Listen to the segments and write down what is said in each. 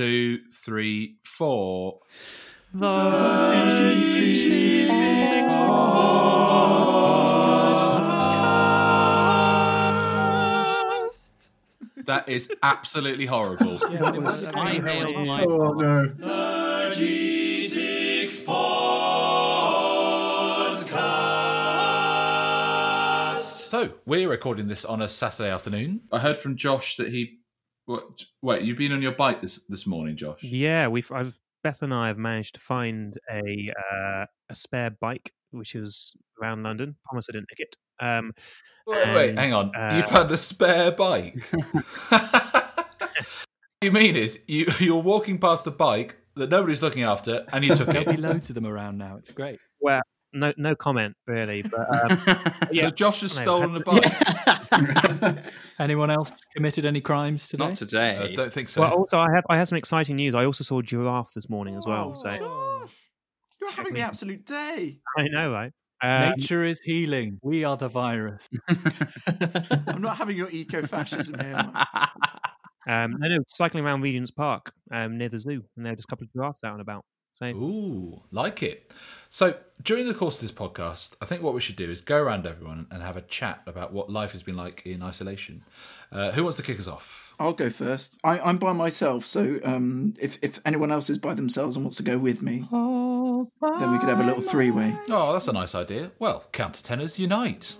two, three, four. That is absolutely horrible. I hail my Oh no. So we're recording this on a Saturday afternoon. I heard from Josh that he. What, wait, you've been on your bike this this morning, Josh? Yeah, we've I've Beth and I have managed to find a uh, a spare bike which was around London. Promise I didn't nick it. Um, Wait, wait, hang on. uh, You've had a spare bike. you mean is you you're walking past the bike that nobody's looking after, and you took There'll be loads of them around now. It's great. well, no no comment really, but um, yeah, So Josh has stolen a had bike. Anyone else committed any crimes today? Not today. I don't think so. well, also I have I have some exciting news. I also saw giraffe this morning as well. So Josh, you're having the absolute day. I know, right? Um, Nature is healing. We are the virus. I'm not having your eco-fascism here. Um, no, no, cycling around Regent's Park um, near the zoo, and there are just a couple of giraffes out and about. So Ooh, like it. So during the course of this podcast, I think what we should do is go around everyone and have a chat about what life has been like in isolation. Uh, who wants to kick us off? I'll go first. I, I'm by myself, so um, if if anyone else is by themselves and wants to go with me, then we could have a little three-way. Oh, that's a nice idea. Well, countertenors unite.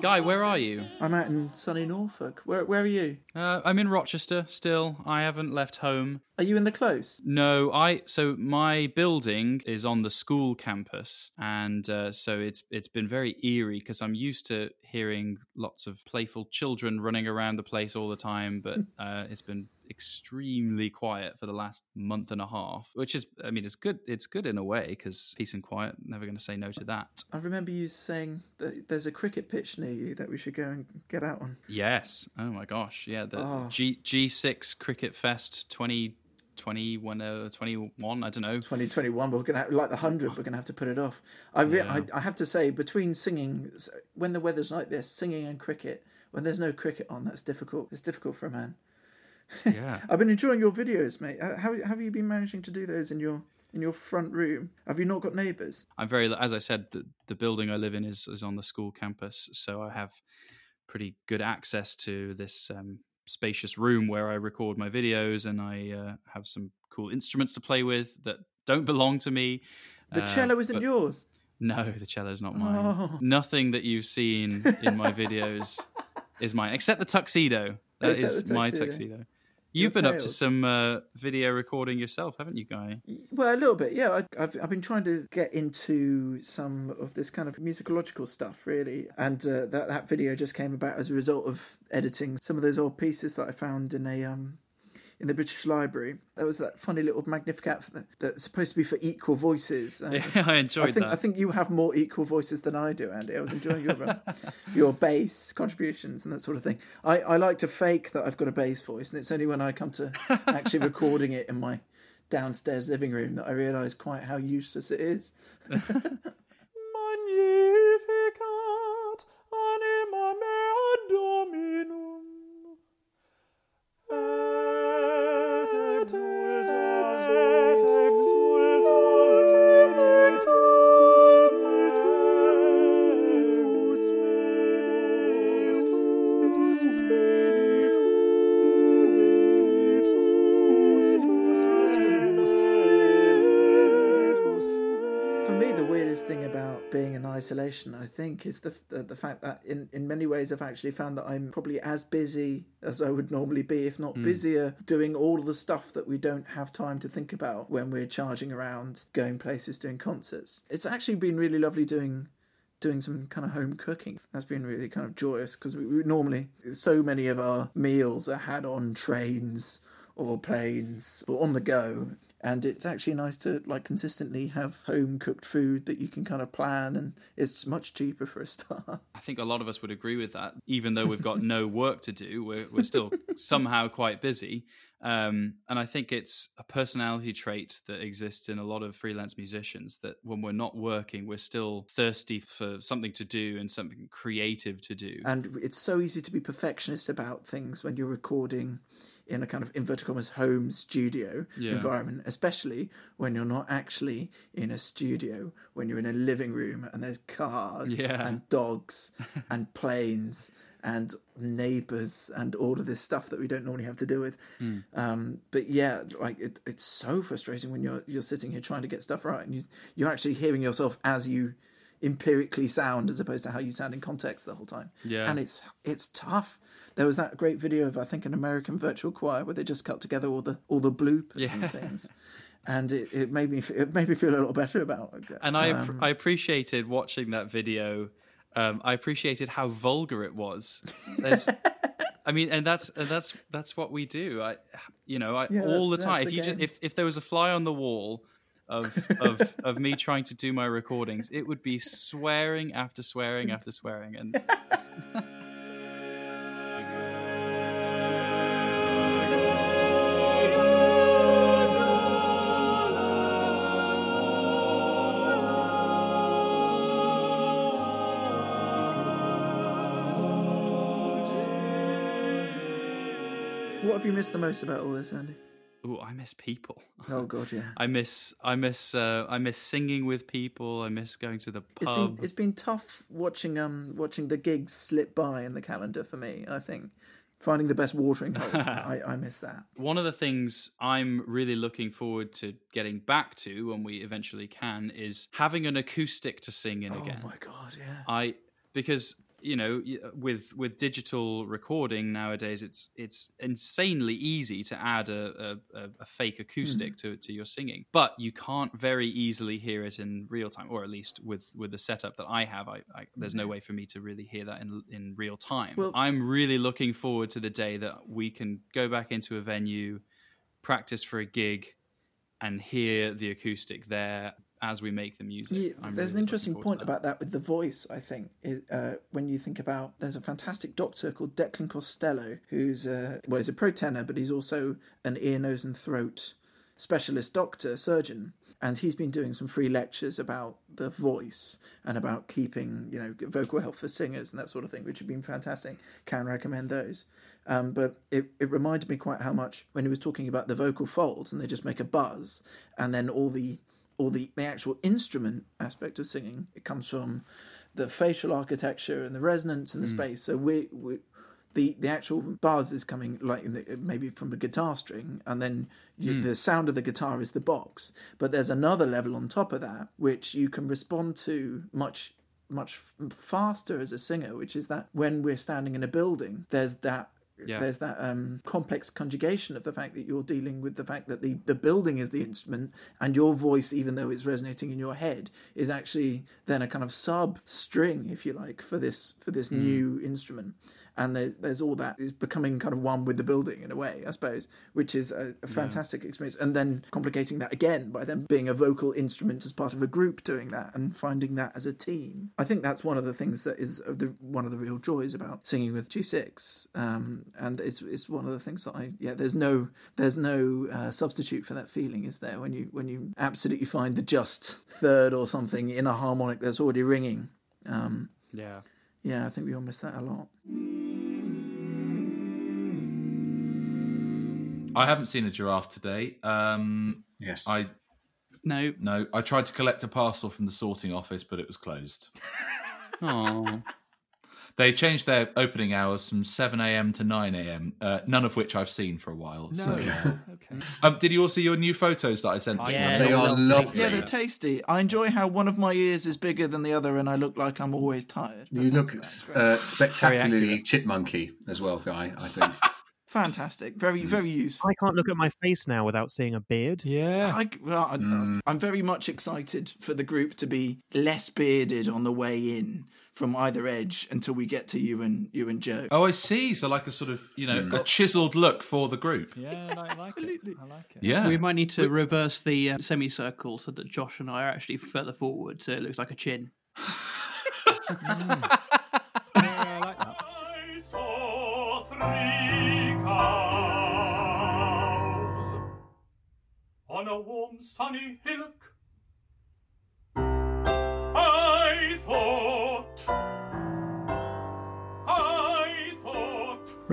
Guy, where are you? I'm out in sunny Norfolk. Where where are you? Uh, I'm in Rochester still. I haven't left home. Are you in the close? No, I so my building is on the school campus, and uh, so it's it's been very eerie because I'm used to hearing lots of playful children running around the place all the time, but uh, it's been extremely quiet for the last month and a half. Which is, I mean, it's good. It's good in a way because peace and quiet. Never going to say no to that. I remember you saying that there's a cricket pitch near you that we should go and get out on. Yes. Oh my gosh. Yeah. The Oh. G G6 Cricket Fest 2021, uh, 21, I don't know. 2021, we're gonna have, like the hundred. We're gonna have to put it off. I, re- Yeah. I I have to say, between singing when the weather's like this, singing and cricket, when there's no cricket on, that's difficult. It's difficult for a man. Yeah. I've been enjoying your videos, mate. How how have you been managing to do those in your in your front room? Have you not got neighbours? I'm very, as I said, the, the building I live in is, is on the school campus. So I have pretty good access to this um, spacious room where I record my videos and I uh, have some cool instruments to play with that don't belong to me. The Uh, cello isn't yours. No, the cello's not mine. Oh. Nothing that you've seen in my videos is mine, except the tuxedo. That is Except the my tuxedo. You've been up to some uh, video recording yourself, haven't you, Guy? Well, a little bit, yeah. I, I've I've been trying to get into some of this kind of musicological stuff, really, and uh, that that video just came about as a result of editing some of those old pieces that I found in a um in the British Library. There was that funny little Magnificat that, that's supposed to be for equal voices. and Yeah, I enjoyed I think that. I think you have more equal voices than I do, Andy. I was enjoying your uh, your bass contributions and that sort of thing. I, I like to fake that I've got a bass voice, and it's only when I come to actually recording it in my downstairs living room that I realise quite how useless it is. I think, is the the, the fact that in, in many ways I've actually found that I'm probably as busy as I would normally be, if not hmm. busier, doing all the stuff that we don't have time to think about when we're charging around, going places, doing concerts. It's actually been really lovely doing doing some kind of home cooking. That's been really kind of joyous because we, we normally so many of our meals are had on trains or planes or on the go. and it's actually nice to like consistently have home cooked food that you can kind of plan, and it's much cheaper for a start. I think a lot of us would agree with that. Even though we've got no work to do, we're, we're still somehow quite busy. Um, and I think it's a personality trait that exists in a lot of freelance musicians that when we're not working, we're still thirsty for something to do and something creative to do. And it's so easy to be perfectionist about things when you're recording in a kind of inverted commas home studio Yeah. environment, especially when you're not actually in a studio, when you're in a living room and there's cars Yeah. and dogs and planes and neighbors and all of this stuff that we don't normally have to deal with. Hmm. Um, but yeah, like it, it's so frustrating when you're you're sitting here trying to get stuff right and you you're actually hearing yourself as you empirically sound as opposed to how you sound in context the whole time. Yeah. And it's it's tough. There was that great video of I think an American virtual choir where they just cut together all the all the bloopers Yeah. and things. And it, it made me it made me feel a little better about it. and I Um, I appreciated watching that video. Um, I appreciated how vulgar it was. I mean, and that's and that's that's what we do. I, you know, I, Yeah, all the time. that's If you just, if if there was a fly on the wall of of of me trying to do my recordings, it would be swearing after swearing after swearing, and have you missed the most about all this, Andy? oh, I miss people. Oh god, yeah. I miss I miss uh, I miss singing with people. I miss going to the It's pub. been it's been tough watching um watching the gigs slip by in the calendar for me. I think finding the best watering hole. I, I miss that. One of the things I'm really looking forward to getting back to when we eventually can is having an acoustic to sing in again. Oh my god, yeah. I because you know uh, with with digital recording nowadays it's it's insanely easy to add a, a, a- fake acoustic hmm. to to your singing but you can't very easily hear it in real time or at least with with the setup that I have I, I there's no way for me to really hear that in in real time. Well- I'm really looking forward to the day that we can go back into a venue practice for a gig and hear the acoustic there as we make the music Yeah, there's really an interesting point that. about that with the voice. I think uh, when you think about there's a fantastic doctor called Declan Costello who's uh, well he's a pro tenor, but he's also an ear, nose, and throat specialist doctor surgeon, and he's been doing some free lectures about the voice and about keeping you know vocal health for singers and that sort of thing, which have been fantastic. Can recommend those. Um, but it, it reminded me quite how much when he was talking about the vocal folds and they just make a buzz and then all the or the, the actual instrument aspect of singing. It comes from the facial architecture and the resonance and the mm. space. So we, we the the actual buzz is coming like in the, maybe from a guitar string, and then you, mm. the sound of the guitar is the box. But there's another level on top of that which you can respond to much much faster as a singer, which is that when we're standing in a building, there's that Yeah. there's that um, complex conjugation of the fact that you're dealing with the fact that the, the building is the instrument and your voice, even though it's resonating in your head, is actually then a kind of sub string, if you like, for this for this new instrument. And there, there's all that is becoming kind of one with the building in a way, I suppose, which is a, a fantastic experience. And then complicating that again by them being a vocal instrument as part of a group doing that and finding that as a team. I think that's one of the things that is the, one of the real joys about singing with G6. Um, and it's it's one of the things that I yeah. There's no there's no uh, substitute for that feeling, is there? When you when you absolutely find the just third or something in a harmonic that's already ringing. Um, yeah yeah, I think we all miss that a lot. I haven't seen a giraffe today. Um, Yes. I no no. I tried to collect a parcel from the sorting office, but it was closed. oh They changed their opening hours from seven a.m. to nine a.m. Uh, none of which I've seen for a while. So, okay. um, did you all see your new photos that I sent? to you? Yeah, they are lovely. lovely. Yeah, they're tasty. I enjoy how one of my ears is bigger than the other, and I look like I'm always tired. You look uh, spectacularly accurate. chipmunky as well, Guy. I think. fantastic. Very, very useful. I can't look at my face now without seeing a beard. Yeah. I, well, I, I'm very much excited for the group to be less bearded on the way in from either edge until we get to you and you and Joe. Oh, I see. So like a sort of you know a chiseled look for the group. Yeah, I like Absolutely. it. I like it. Yeah. We might need to reverse the uh, semicircle so that Josh and I are actually further forward, so it looks like a chin. Yeah, I like that. I saw three cows on a warm sunny hillock.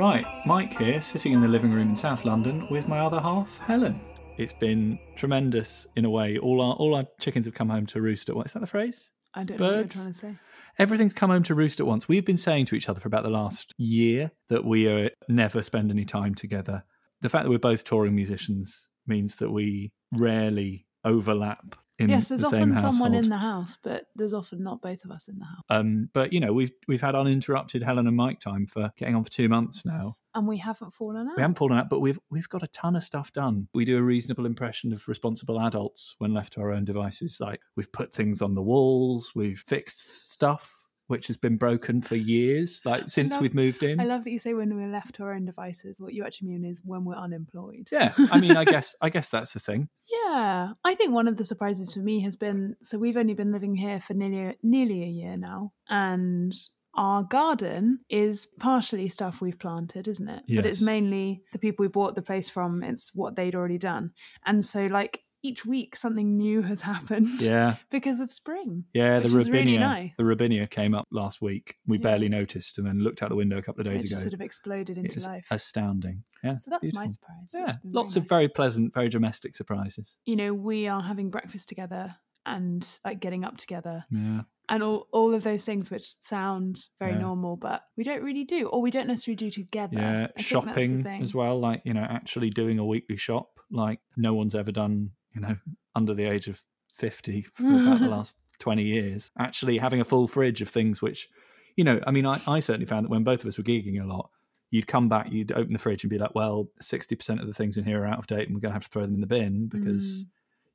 Right, Mike here, sitting in the living room in South London with my other half, Helen. It's been tremendous in a way. All our all our chickens have come home to roost at once. Is that the phrase? I don't know what you're trying to say. Everything's come home to roost at once. We've been saying to each other for about the last year that we are never spend any time together. The fact that we're both touring musicians means that we rarely overlap in yes, there's the often someone in the house, but there's often not both of us in the house. Um, but you know, we've we've had uninterrupted Helen and Mike time for getting on for two months now. And we haven't fallen out. We haven't fallen out, but we've we've got a ton of stuff done. We do a reasonable impression of responsible adults when left to our own devices. Like we've put things on the walls, we've fixed stuff which has been broken for years, like since love- we've moved in. I love that you say when we're left to our own devices. What you actually mean is when we're unemployed. yeah, I mean, I guess I guess that's the thing. Yeah, I think one of the surprises for me has been so we've only been living here for nearly nearly a year now, and our garden is partially stuff we've planted, isn't it? But it's mainly the people we bought the place from. It's what they'd already done, and so like each week something new has happened. Yeah, because of spring. yeah. The robinia, really nice. the robinia came up last week. We Yeah. barely noticed, and then looked out the window a couple of It days just ago. sort of exploded into It's life. astounding. Yeah, so that's my surprise. Yeah, lots very of very pleasant, very domestic surprises. You know, we are having breakfast together and like getting up together Yeah. and all, all of those things which sound very Yeah. normal but we don't really do or we don't necessarily do together Yeah, I think that's the shopping as well. Like you know, actually doing a weekly shop, like no one's ever done. You know, under the age of fifty for about the last twenty years. Actually, having a full fridge of things which, you know, I mean, I, I certainly found that when both of us were gigging a lot, you'd come back, you'd open the fridge and be like, well, sixty percent of the things in here are out of date, and we're going to have to throw them in the bin because. Mm.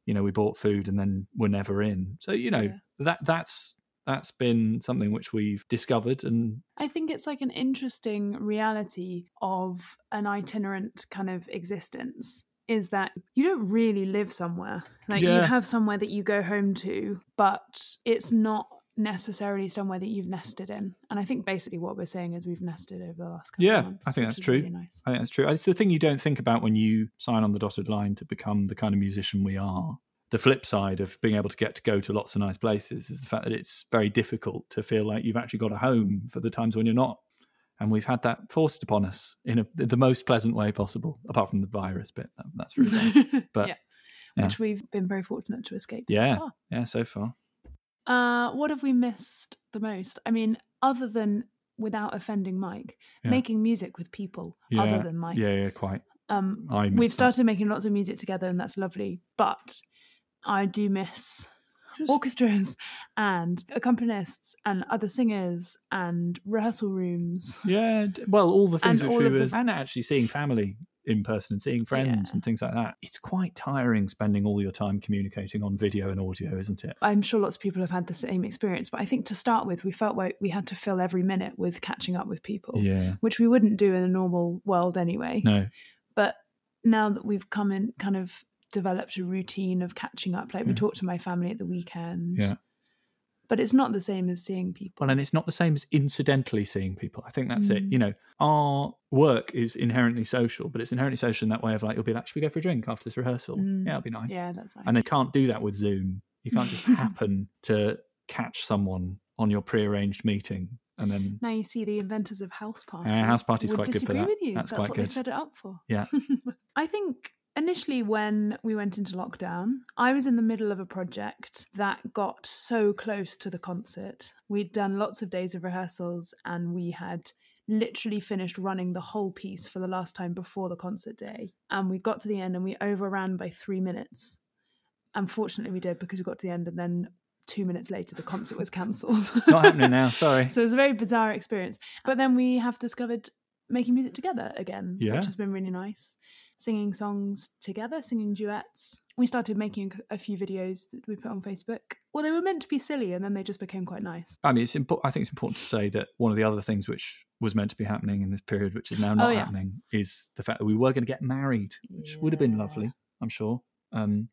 You know, we bought food and then we're never in. So you know Yeah. that that's that's been something which we've discovered and i think it's like an interesting reality of an itinerant kind of existence is that you don't really live somewhere like you have somewhere that you go home to but it's not necessarily somewhere that you've nested in and i think basically what we're saying is we've nested over the last couple Yeah, of months I think that's true. really nice I think that's true. It's the thing you don't think about when you sign on the dotted line to become the kind of musician we are. The flip side of being able to get to go to lots of nice places is the fact that it's very difficult to feel like you've actually got a home for the times when you're not. And we've had that forced upon us in a, the most pleasant way possible, apart from the virus bit. That, that's really bad. But yeah. yeah. which we've been very fortunate to escape Yeah. far. yeah, so far. Uh, what have we missed the most? I mean, other than without offending Mike, Yeah. making music with people other than Mike. Yeah, yeah, quite. Um, I we've miss that. started making lots of music together, and that's lovely. But I do miss orchestras and accompanists and other singers and rehearsal rooms. Yeah, well, all the things And which all we of were, the- and actually seeing family in person and seeing friends Yeah. and things like that. It's quite tiring spending all your time communicating on video and audio, isn't it? I'm sure lots of people have had the same experience, but I think to start with, we felt like we had to fill every minute with catching up with people, Yeah. which we wouldn't do in a normal world anyway. No. but now that we've come in kind of developed a routine of catching up like we Yeah. talk to my family at the weekend Yeah. but it's not the same as seeing people Well, and it's not the same as incidentally seeing people. I think that's it. Mm. You know, our work is inherently social, but it's inherently social in that way of like, you'll be like, should we go for a drink after this rehearsal? Mm. Yeah, it'll be nice. yeah that's nice And they can't do that with Zoom. You can't just happen to catch someone on your prearranged meeting and then now you see the inventors of house party Yeah, House Party's would quite good for that. with you That's that's, quite what good. they set it up for Yeah. i think initially when we went into lockdown i was in the middle of a project that got so close to the concert we'd done lots of days of rehearsals and we had literally finished running the whole piece for the last time before the concert day and we got to the end and we overran by three minutes unfortunately we did because we got to the end and then two minutes later the concert was cancelled not happening now. Sorry. so it was a very bizarre experience. But then we have discovered making music together again, Yeah. which has been really nice. Singing songs together, singing duets. We started making a few videos that we put on Facebook. Well, they were meant to be silly, and then they just became quite nice. I mean, it's important. I think it's important to say that one of the other things which was meant to be happening in this period, which is now not Oh, yeah. happening, is the fact that we were going to get married, which would have been lovely. I'm sure. Um,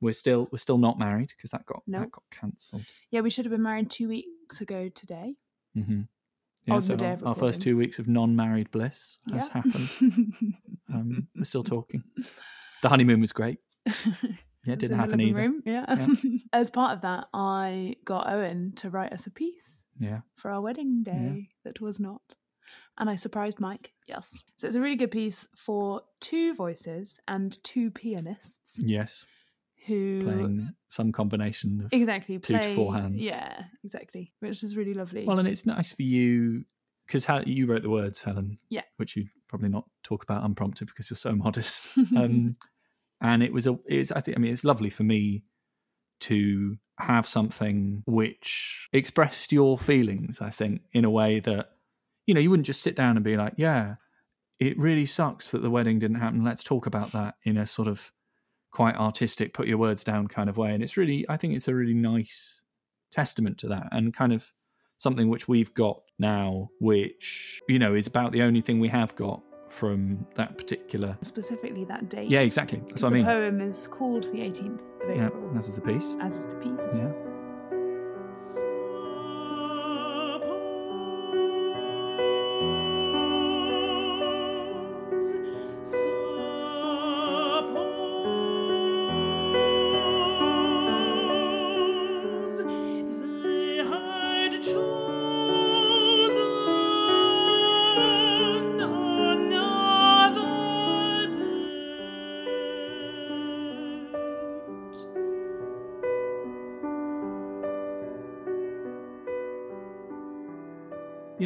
we're still we're still not married because that got No. that got cancelled. Yeah, we should have been married two weeks ago today. hmm Yeah, On so the day our, of our first two weeks of non-married bliss has Yeah. happened. Um, we're still talking. The honeymoon was great. Yeah, it didn't happen either. room, Yeah. As part of that, I got Owain to write us a piece Yeah, for our wedding day that was not. And I surprised Mike. Yes. So it's a really good piece for two voices and two pianists yes, who playing some combination of. exactly two to four hands. Yeah, exactly. Which is really lovely. Well, and it's nice for you because how you wrote the words, Helen. Yeah. Which you probably not talk about unprompted because you're so modest. um, and it was a, it was, I think, I mean, it's lovely for me to have something which expressed your feelings. I think in a way that, you know, you wouldn't just sit down and be like, yeah, it really sucks that the wedding didn't happen. Let's talk about that in a sort of quite artistic, put your words down kind of way. And it's really, I think it's a really nice testament to that and kind of something which we've got now, which, you know, is about the only thing we have got from that particular. Specifically that date. Yeah, exactly. That's what I the poem is called the 18th of Yeah, April, as is the piece. as is the piece. Yeah.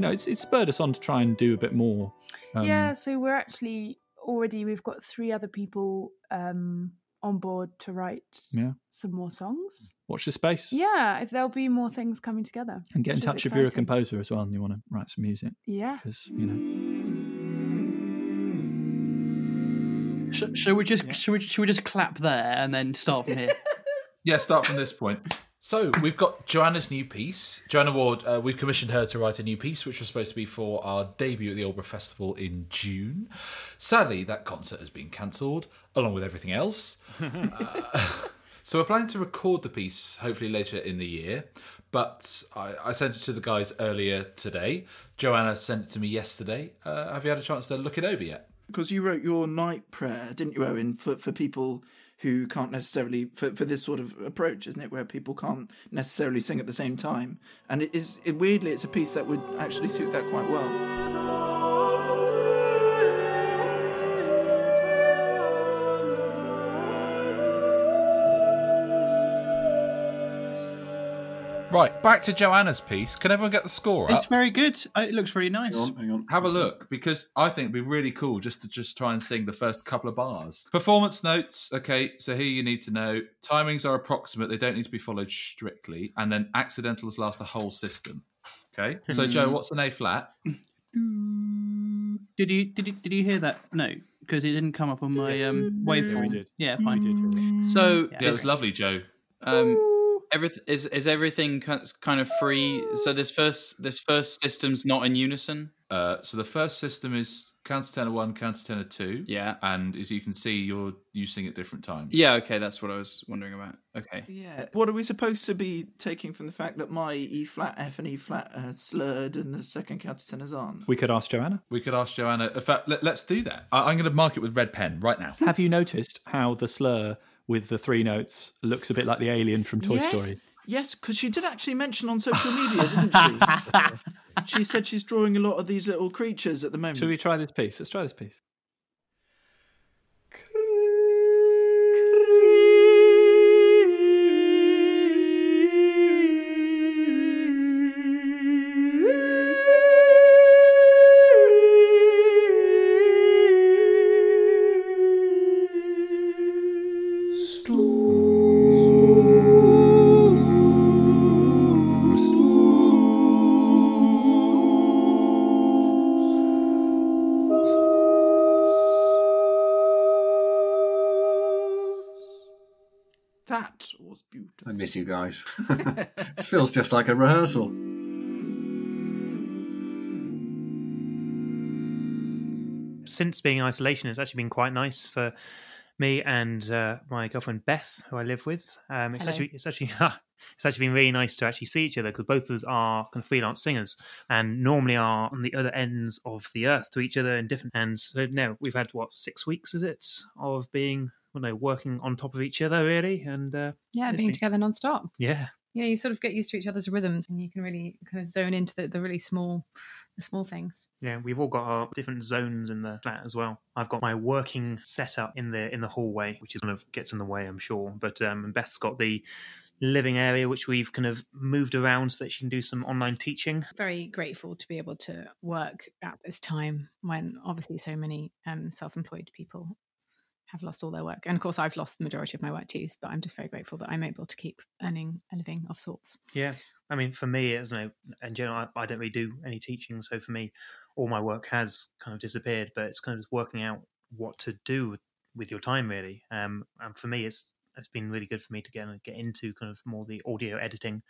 Know, it's, it's spurred us on to try and do a bit more. Um, yeah, so we're actually already we've got three other people um on board to write Yeah. some more songs. Watch the space. Yeah, if there'll be more things coming together. And get in touch if you're a composer as well and you want to write some music. Yeah. Because, you know, Sh- shall we just shall we, shall we just clap there and then start from here? Yeah, start from this point. So we've got Joanna's new piece. Joanna Ward, uh, we've commissioned her to write a new piece, which was supposed to be for our debut at the Aldeburgh Festival in June. Sadly, that concert has been cancelled, along with everything else. Uh, so we're planning to record the piece hopefully later in the year. But I, I sent it to the guys earlier today. Joanna sent it to me yesterday. Uh, have you had a chance to look it over yet? Because you wrote your night prayer, didn't you, Owain, for, for people who can't necessarily, for, for this sort of approach, isn't it, where people can't necessarily sing at the same time? And it is, it, weirdly, it's a piece that would actually suit that quite well. Right, back to Joanna's piece. Can everyone get the score up? it's very good. Uh, It looks really nice. Hang on, hang on. Have a look because I think it'd be really cool just to just try and sing the first couple of bars. Performance notes. Okay, so here you need to know timings are approximate; they don't need to be followed strictly, and then accidentals last the whole system. Okay, so Joe, what's an A flat? Did you did you, did you hear that note? Because it didn't come up on my um, waveform. Yeah, we did. Yeah, fine. So Yeah, it was lovely, Joe. um, everything is is everything kind of free. So this first this first system's not in unison. Uh, so the first system is countertenor one, countertenor two. Yeah. and as you can see, you're you sing at different times. Yeah. Okay, that's what I was wondering about. Okay. Yeah. What are we supposed to be taking from the fact that my E flat, F, and E flat are slurred and the second countertenors aren't? we could ask Joanna. We could ask Joanna. In fact, let, us do that. I, I'm going to mark it with red pen right now. Have you noticed how the slur with the three notes looks a bit like the alien from Toy yes. Story? Yes, because she did actually mention on social media, didn't she? she said she's drawing a lot of these little creatures at the moment. Should we try this piece? Let's try this piece. Miss you guys. this feels just like a rehearsal. Since being in isolation, it's actually been quite nice for me and uh, my girlfriend Beth, who I live with. Um, it's Hello. actually it's actually it's actually been really nice to actually see each other because both of us are kind of freelance singers and normally are on the other ends of the earth to each other in different ends. So no, we've had what six weeks is it of being well, no working on top of each other really, and uh, Yeah, being been- together non-stop. yeah. Yeah, you sort of get used to each other's rhythms, and you can really kind of zone into the, the really small, the small things. Yeah, we've all got our different zones in the flat as well. I've got my working setup in the in the hallway, which is kind of gets in the way, I'm sure. But um, Beth's got the living area, which we've kind of moved around so that she can do some online teaching. Very grateful to be able to work at this time when obviously so many um, self-employed people have lost all their work, and of course I've lost the majority of my work too. But I'm just very grateful that I'm able to keep earning a living of sorts. Yeah, I mean, for me, it's no. In general, I, I don't really do any teaching, so for me, all my work has kind of disappeared. But it's kind of working out what to do with, with your time, really. Um, and for me, it's it's been really good for me to get get into kind of more the audio editing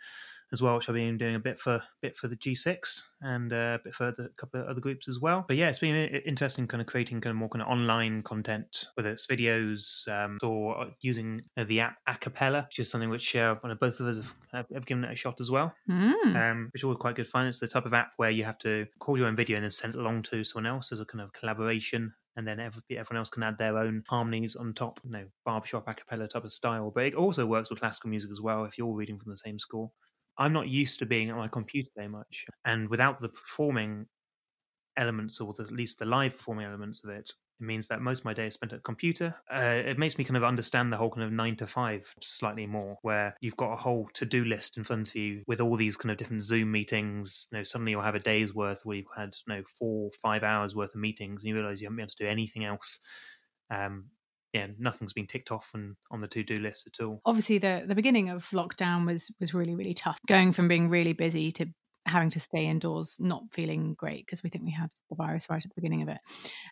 as well, which I've been doing a bit for bit for the G6 and uh, a bit for the, a couple of other groups as well. But yeah, it's been interesting, kind of creating kind of more kind of online content, whether it's videos um, or using uh, the app Acapella, which is something which uh, both of us have, have, have given it a shot as well. Mm. Um, which is always quite good fun. It's the type of app where you have to record your own video and then send it along to someone else as a kind of collaboration. And then everyone else can add their own harmonies on top, you know, barbershop a cappella type of style. But it also works with classical music as well if you're reading from the same score. I'm not used to being at my computer very much. And without the performing elements, or the, at least the live performing elements of it, it means that most of my day is spent at computer. Uh, it makes me kind of understand the whole kind of nine to five slightly more, where you've got a whole to do list in front of you with all these kind of different Zoom meetings. You know, suddenly you'll have a day's worth where you've had you know four, five hours worth of meetings, and you realize you haven't been able to do anything else. Um, yeah, nothing's been ticked off on, on the to do list at all. obviously the the beginning of lockdown was was really really tough going from being really busy to having to stay indoors not feeling great because we think we had the virus right at the beginning of it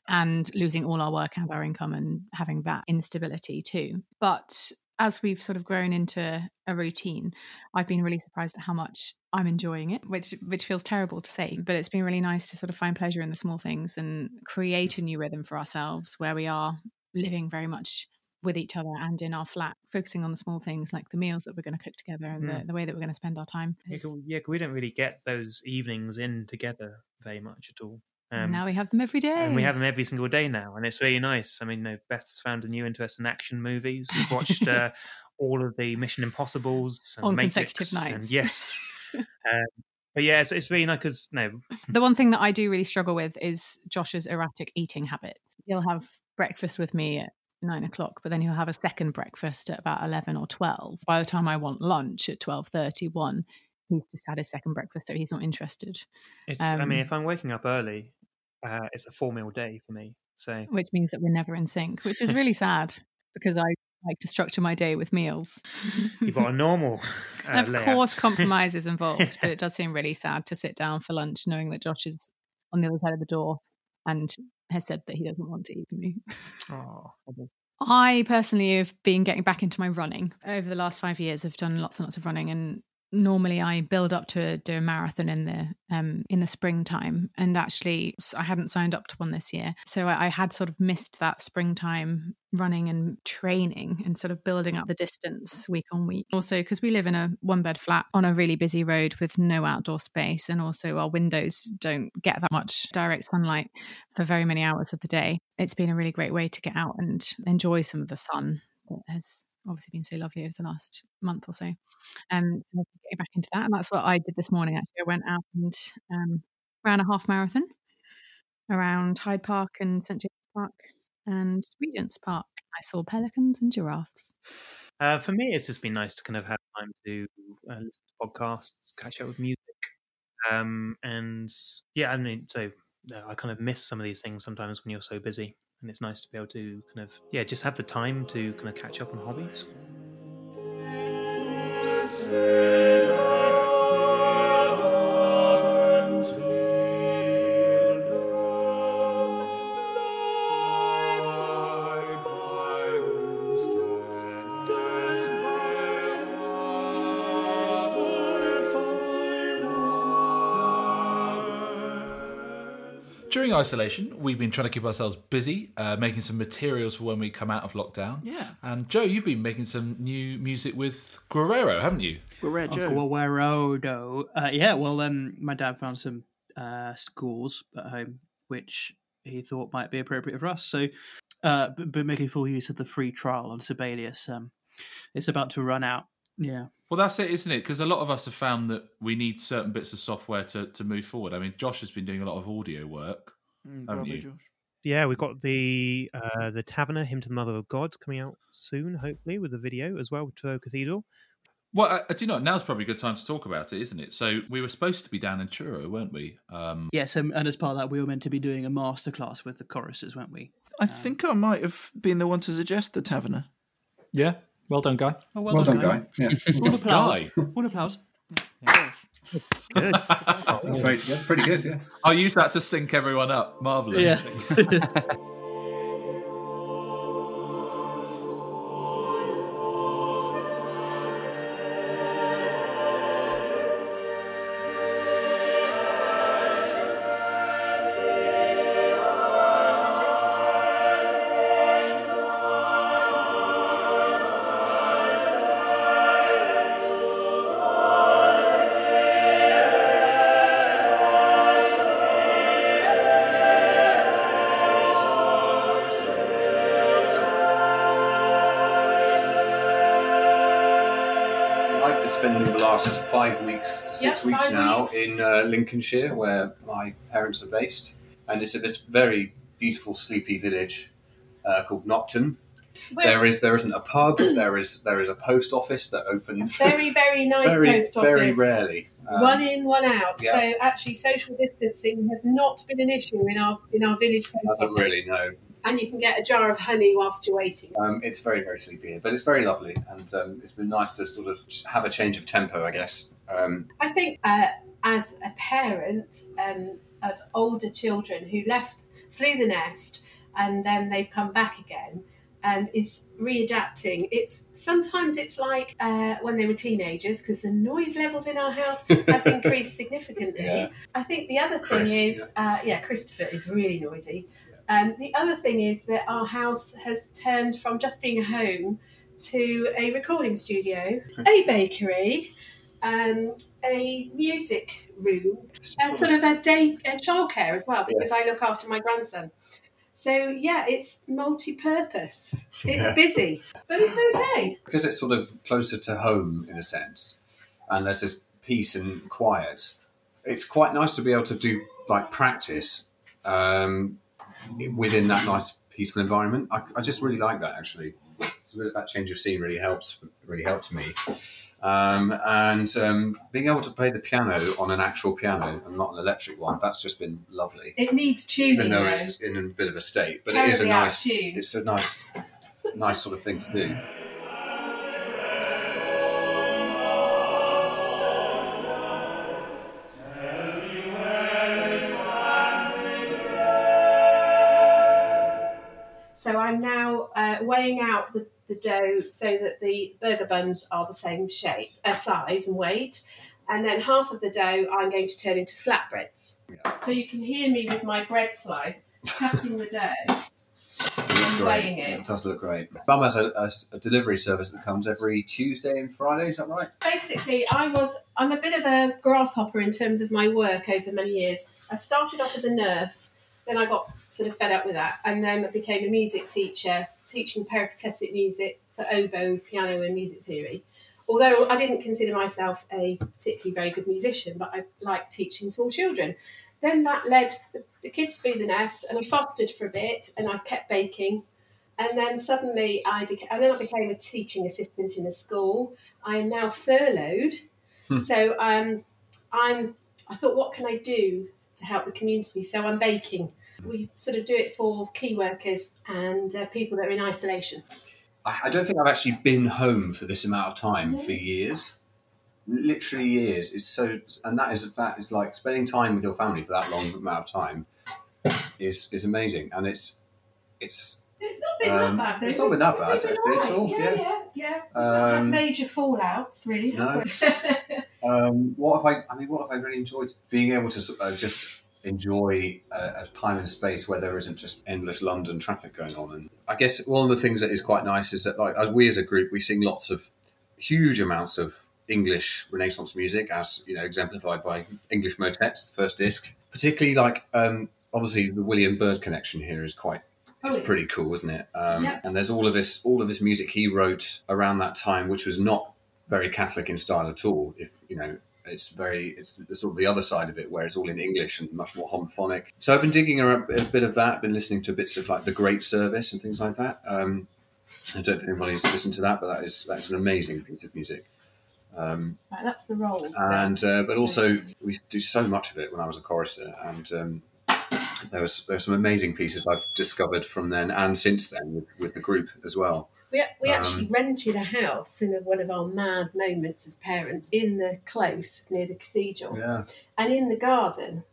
and losing all our work and our income and having that instability too. But as we've sort of grown into a routine i've been really surprised at how much i'm enjoying it which which feels terrible to say but it's been really nice to sort of find pleasure in the small things and create a new rhythm for ourselves where we are living very much with each other and in our flat, focusing on the small things like the meals that we're going to cook together and the, Mm. the way that we're going to spend our time. Yeah, 'cause- yeah, we don't really get those evenings in together very much at all. Um, now we have them every day. and we have them every single day now, and it's really nice. I mean, you know, Beth's found a new interest in action movies. We've watched uh, all of the Mission Impossibles and On Matrix, consecutive and nights. yes, um, but yeah, it's, it's really nice because no, the one thing that I do really struggle with is Josh's erratic eating habits. He'll have breakfast with me at nine o'clock, but then he'll have a second breakfast at about eleven or twelve. By the time I want lunch at twelve thirty one, he's just had his second breakfast, so he's not interested. it's. I mean, Um, if I'm waking up early, uh, it's a four meal day for me. So which means that we're never in sync, which is really sad because I like to structure my day with meals. you've got a normal. Uh, of layout. course, compromise is involved, but it does seem really sad to sit down for lunch knowing that Josh is on the other side of the door and has said that he doesn't want to eat me. Oh, I personally have been getting back into my running over the last five years. I've done lots and lots of running, and normally I build up to do a marathon in the um, in the springtime. And actually, I hadn't signed up to one this year, so I, I had sort of missed that springtime running and training and sort of building up the distance week on week. Also, because we live in a one bed flat on a really busy road with no outdoor space, and also our windows don't get that much direct sunlight for very many hours of the day. It's been a really great way to get out and enjoy some of the sun that has obviously been so lovely over the last month or so. Um, so getting back into that, and that's what I did this morning. Actually, I went out and um, ran a half marathon around Hyde Park and St James Park and Regent's Park. I saw pelicans and giraffes. Uh, for me, it's just been nice to kind of have time to uh, listen to podcasts, catch up with music, um, and yeah, I mean, so uh, I kind of miss some of these things sometimes when you're so busy, and it's nice to be able to kind of yeah, just have the time to kind of catch up on hobbies. During isolation, we've been trying to keep ourselves busy, uh, making some materials for when we come out of lockdown. Yeah. And Joe, you've been making some new music with Guerrero, haven't you? Guerrero Joe. Guerrero. Uh, yeah, well, um, my dad found some uh, scores at home, which he thought might be appropriate for us. So, uh, b- been making full use of the free trial on Sibelius. Um, it's about to run out. Yeah. Well, that's it, isn't it? Because a lot of us have found that we need certain bits of software to, to move forward. I mean, Josh has been doing a lot of audio work. Mm, haven't bravo, you? Josh. Yeah, we've got the uh, the Tavener, Hymn to the Mother of God, coming out soon, hopefully, with a video as well, Truro Cathedral. Well, I, I do you know now's probably a good time to talk about it, isn't it? So we were supposed to be down in Truro, weren't we? Um, Yes, um, and as part of that, we were meant to be doing a masterclass with the choruses, weren't we? I think I might have been the one to suggest the Tavener. Yeah, well done, guy. Oh, Well done, Guy. Yeah. All applause. Guy. All applause. Good. That's very good. Pretty good, yeah. I'll use that to sync everyone up. Marvelous. Yeah. spending the last five weeks to six Yep, weeks now weeks. in uh, Lincolnshire, where my parents are based, and it's at this very beautiful, sleepy village uh, called Nocton. There is there isn't a pub. There is there is a post office that opens Very, very nice very post office. very rarely. Um, one in, one out. yeah. So actually, social distancing has not been an issue in our in our village post doesn't office. really know. And you can get a jar of honey whilst you're waiting. Um, it's very very sleepy here, but it's very lovely, and um, it's been nice to sort of have a change of tempo, I guess. Um, I think uh, as a parent um, of older children who left, flew the nest, and then they've come back again, um, is readapting. It's sometimes it's like uh, when they were teenagers because the noise levels in our house has increased significantly. Yeah. I think the other thing Chris, is, uh, yeah, Christopher is really noisy. Um, the other thing is that our house has turned from just being a home to a recording studio, a bakery, um, a music room, a sort of a day a childcare as well because I look after my grandson. So yeah, it's multi-purpose. It's Yeah. busy, but it's okay. because it's sort of closer to home in a sense, and there's this peace and quiet. It's quite nice to be able to do like practice um, within that nice peaceful environment. I, I just really like that actually. So that change of scene really helps. Really helped me. Um, and um, being able to play the piano on an actual piano and not an electric one, that's just been lovely. It needs tuning. Even though it's in a bit of a state, but it is a Terribly out of nice, it's a nice, nice sort of thing to do. Weighing out the, the dough so that the burger buns are the same shape, uh, size and weight. And then half of the dough I'm going to turn into flatbreads. So you can hear me with my bread slice cutting the dough. It weighing it. It does look great. Mum has a, a, a delivery service that comes every Tuesday and Friday. Is that right? Basically, I was I'm a bit of a grasshopper in terms of my work over many years. I started off as a nurse, then I got sort of fed up with that, and then I became a music teacher, teaching peripatetic music for oboe, piano, and music theory. Although I didn't consider myself a particularly very good musician, but I liked teaching small children. Then that led the, the kids through the nest, and I fostered for a bit, and I kept baking. And then suddenly I became, and then I became a teaching assistant in a school. I am now furloughed, so um, I'm. I thought, what can I do to help the community? So I'm baking. We sort of do it for key workers and uh, people that are in isolation. I, I don't think I've actually been home for this amount of time for years. Literally years. It's so, and that is that is like spending time with your family for that long amount of time is is amazing, and it's it's It's not been Um, that bad. though. it's not been that bad, at all, Yeah, yeah. yeah, yeah. We've not had Um, major fallouts, really. no. Um, what have I? I mean, what have I really enjoyed? Being able to of just enjoy a, a time and space where there isn't just endless London traffic going on. And I guess one of the things that is quite nice is that, like, as we as a group, we sing lots of huge amounts of English Renaissance music, as you know, exemplified by English Motets, the first disc. Particularly, like, um, obviously, the William Byrd connection here is quite it's pretty cool, isn't it? Um, Yeah. And there's all of this, all of this music he wrote around that time, which was not very Catholic in style at all. If you know, it's very, it's the sort of the other side of it, where it's all in English and much more homophonic. So I've been digging around a bit of that. Been listening to bits of like the Great Service and things like that. Um, I don't if anybody's listened to that, but that is that's an amazing piece of music. Um, Right, that's the rolls. and uh, but also we do so much of it when I was a chorister, and um, there was there were some amazing pieces I've discovered from then and since then with, with the group as well. We, we Um, actually rented a house in a, one of our mad moments as parents in the close near the cathedral. Yeah. And in the garden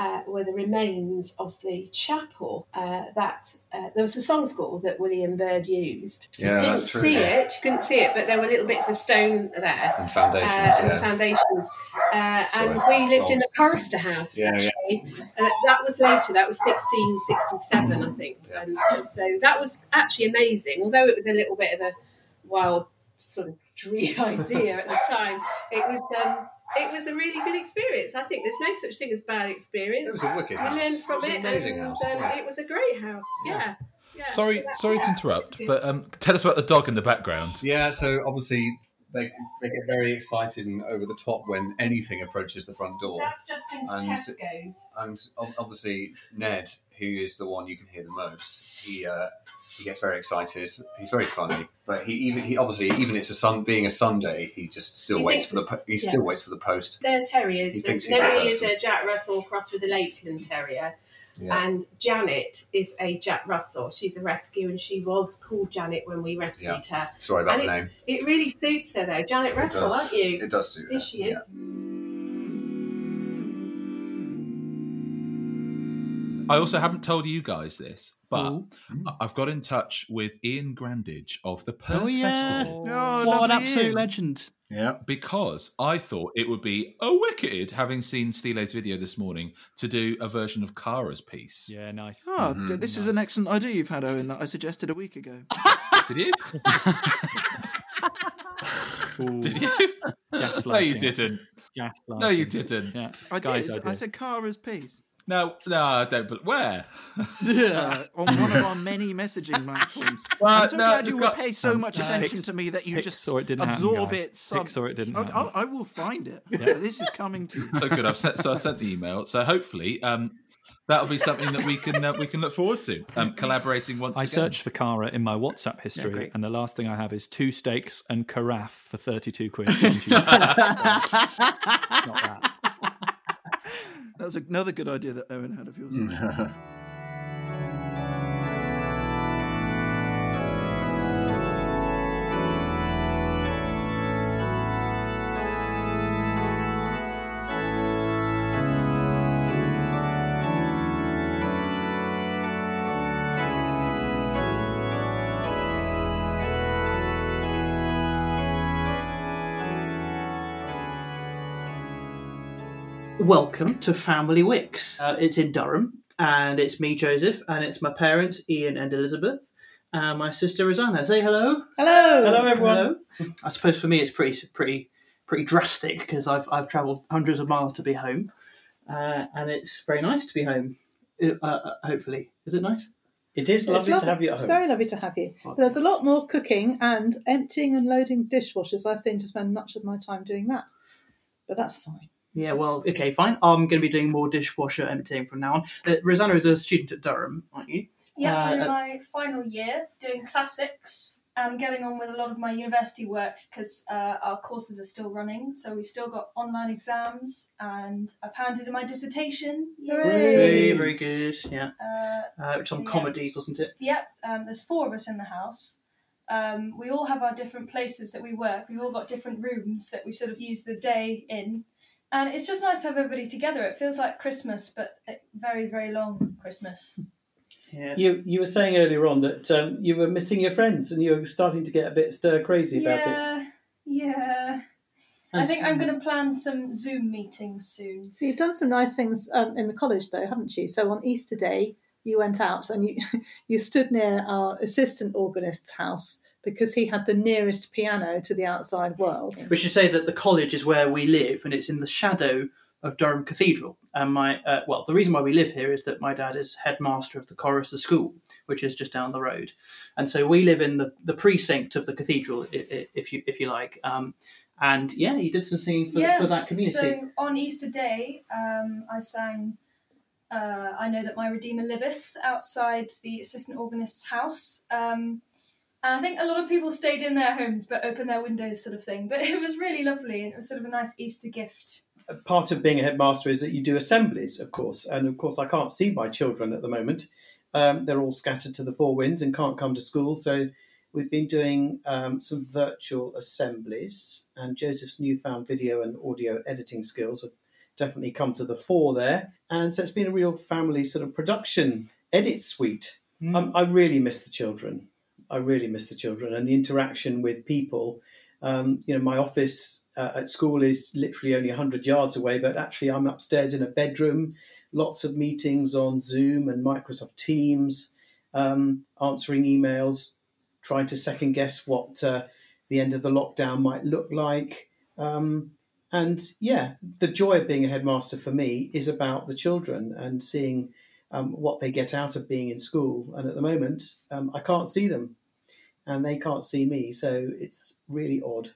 uh, were the remains of the chapel uh, that uh, there was a song school that William Byrd used. Yeah, you couldn't that's true, see it, you couldn't see it, but there were little bits of stone there. And foundations, uh, and yeah. the foundations. Uh, and we lived in the chorister house, Yeah, yeah. actually. Uh, that was later, that was 1667, I think. And, and so that was actually amazing, although it was a little bit of a wild sort of dream idea at the time. It was um, it was a really good experience. I think there's no such thing as bad experience. It was a wicked We house. learned from It it, an amazing and house, um, yeah. it was a great house. Yeah. yeah. Sorry, So that- sorry to interrupt, but um, tell us about the dog in the background. Yeah, so obviously they, they get very excited and over the top when anything approaches the front door. That's just into And- Tesco's. and obviously Ned, who is the one you can hear the most, he uh, he gets very excited. He's very funny, but he even he obviously even it's a sun being a Sunday, he just still He waits for the he it's- still waits for the post. They're terriers. He thinks he's is a Jack Russell crossed with a Leighton Terrier. Yeah. And Janet is a Jack Russell. She's a rescue, and she was called Janet when we rescued her. Sorry about And the it, name. It really suits her, though. Janet It Russell, does- aren't you? It does suit Here her, she is. I also haven't told you guys this, but Ooh. I- I've got in touch with Ian Grandage of the Perth Oh, yeah. Festival. Oh, what an absolute legend. Yeah. Because I thought it would be a wicked, having seen Stile's video this morning, to do a version of Kara's piece. Yeah, nice. Oh, Mm-hmm. th- this is an excellent idea you've had, Owain, that I suggested a week ago. Did you? Did you? no, you didn't. No, you didn't. Yeah. I Guy's did. idea. I said Kara's piece. No, no, I don't. But where? Uh, on one of our many messaging platforms. Well, I'm so no, glad you you've got- pay so much uh, attention Pix- to me that you Pix just saw it didn't happen, absorb guys. it. Sub- Pix saw it didn't I, happen. I, I will find it. Yeah. This is coming to you. So good. I've sent. So I sent the email. So hopefully, um, that'll be something that we can uh, we can look forward to. Um, collaborating once I again. searched for Cara in my WhatsApp history, great. and the last thing I have is two steaks and carafe for 32 quid. on Tuesday. That was another good idea that Owain had of yours. Welcome to Family Wicks. Uh, it's in Durham, and it's me, Joseph, and it's my parents, Ian and Elizabeth, and my sister Rosanna. Say hello. Hello. Hello, everyone. I suppose for me it's pretty, pretty, pretty drastic because I've I've travelled hundreds of miles to be home, uh, and it's very nice to be home. Uh, uh, hopefully, is it nice? It is lovely lovely- to have you at it's home. very Very lovely to have you. There's a lot more cooking and emptying and loading dishwashers. I seem to spend much of my time doing that, but that's fine. Yeah, well, okay, fine. I'm going to be doing more dishwasher emptying from now on. Uh, Rosanna is a student at Durham, aren't you? Yeah, I'm in Uh, my final year doing classics and getting on with a lot of my university work because uh, our courses are still running. So we've still got online exams and I've handed in my dissertation. very, very good. Yeah. Uh, Uh, which on yeah. comedies, wasn't it? Yep, um, there's four of us in the house. Um, we all have our different places that we work. We've all got different rooms that we sort of use the day in. And it's just nice to have everybody together. It feels like Christmas, but a very, very long Christmas. You you were saying earlier on that um, you were missing your friends and you were starting to get a bit stir crazy about it. yeah, yeah. I think so- I'm going to plan some Zoom meetings soon. You've done some nice things um, in the college, though, haven't you? So on Easter Day, you went out and you you stood near our assistant organist's house because he had the nearest piano to the outside world. We should say that the college is where we live, and it's in the shadow of Durham Cathedral. And my uh, well, the reason why we live here is that my dad is headmaster of the Chorister School, which is just down the road, and so we live in the, the precinct of the cathedral, i- i- if you if you like. Um, and yeah, you did some singing for, for that community. So on Easter Day, um, I sang uh, I Know That My Redeemer Liveth outside the assistant organist's house. Um, and I think a lot of people stayed in their homes but opened their windows, sort of thing. But it was really lovely and it was sort of a nice Easter gift. part of being a headmaster is that you do assemblies, of course. And of course, I can't see my children at the moment. Um, they're all scattered to the four winds and can't come to school. So we've been doing um, some virtual assemblies, and Joseph's newfound video and audio editing skills have definitely come to the fore there. And so it's been a real family sort of production edit suite. Um, I really miss the children. I really miss the children and the interaction with people. Um, you know, my office uh, at school is literally only 100 yards away, but actually, I'm upstairs in a bedroom, lots of meetings on Zoom and Microsoft Teams, um, answering emails, trying to second guess what uh, the end of the lockdown might look like. Um, and yeah, the joy of being a headmaster for me is about the children and seeing um, what they get out of being in school. And at the moment, um, I can't see them and they can't see me. So it's really odd.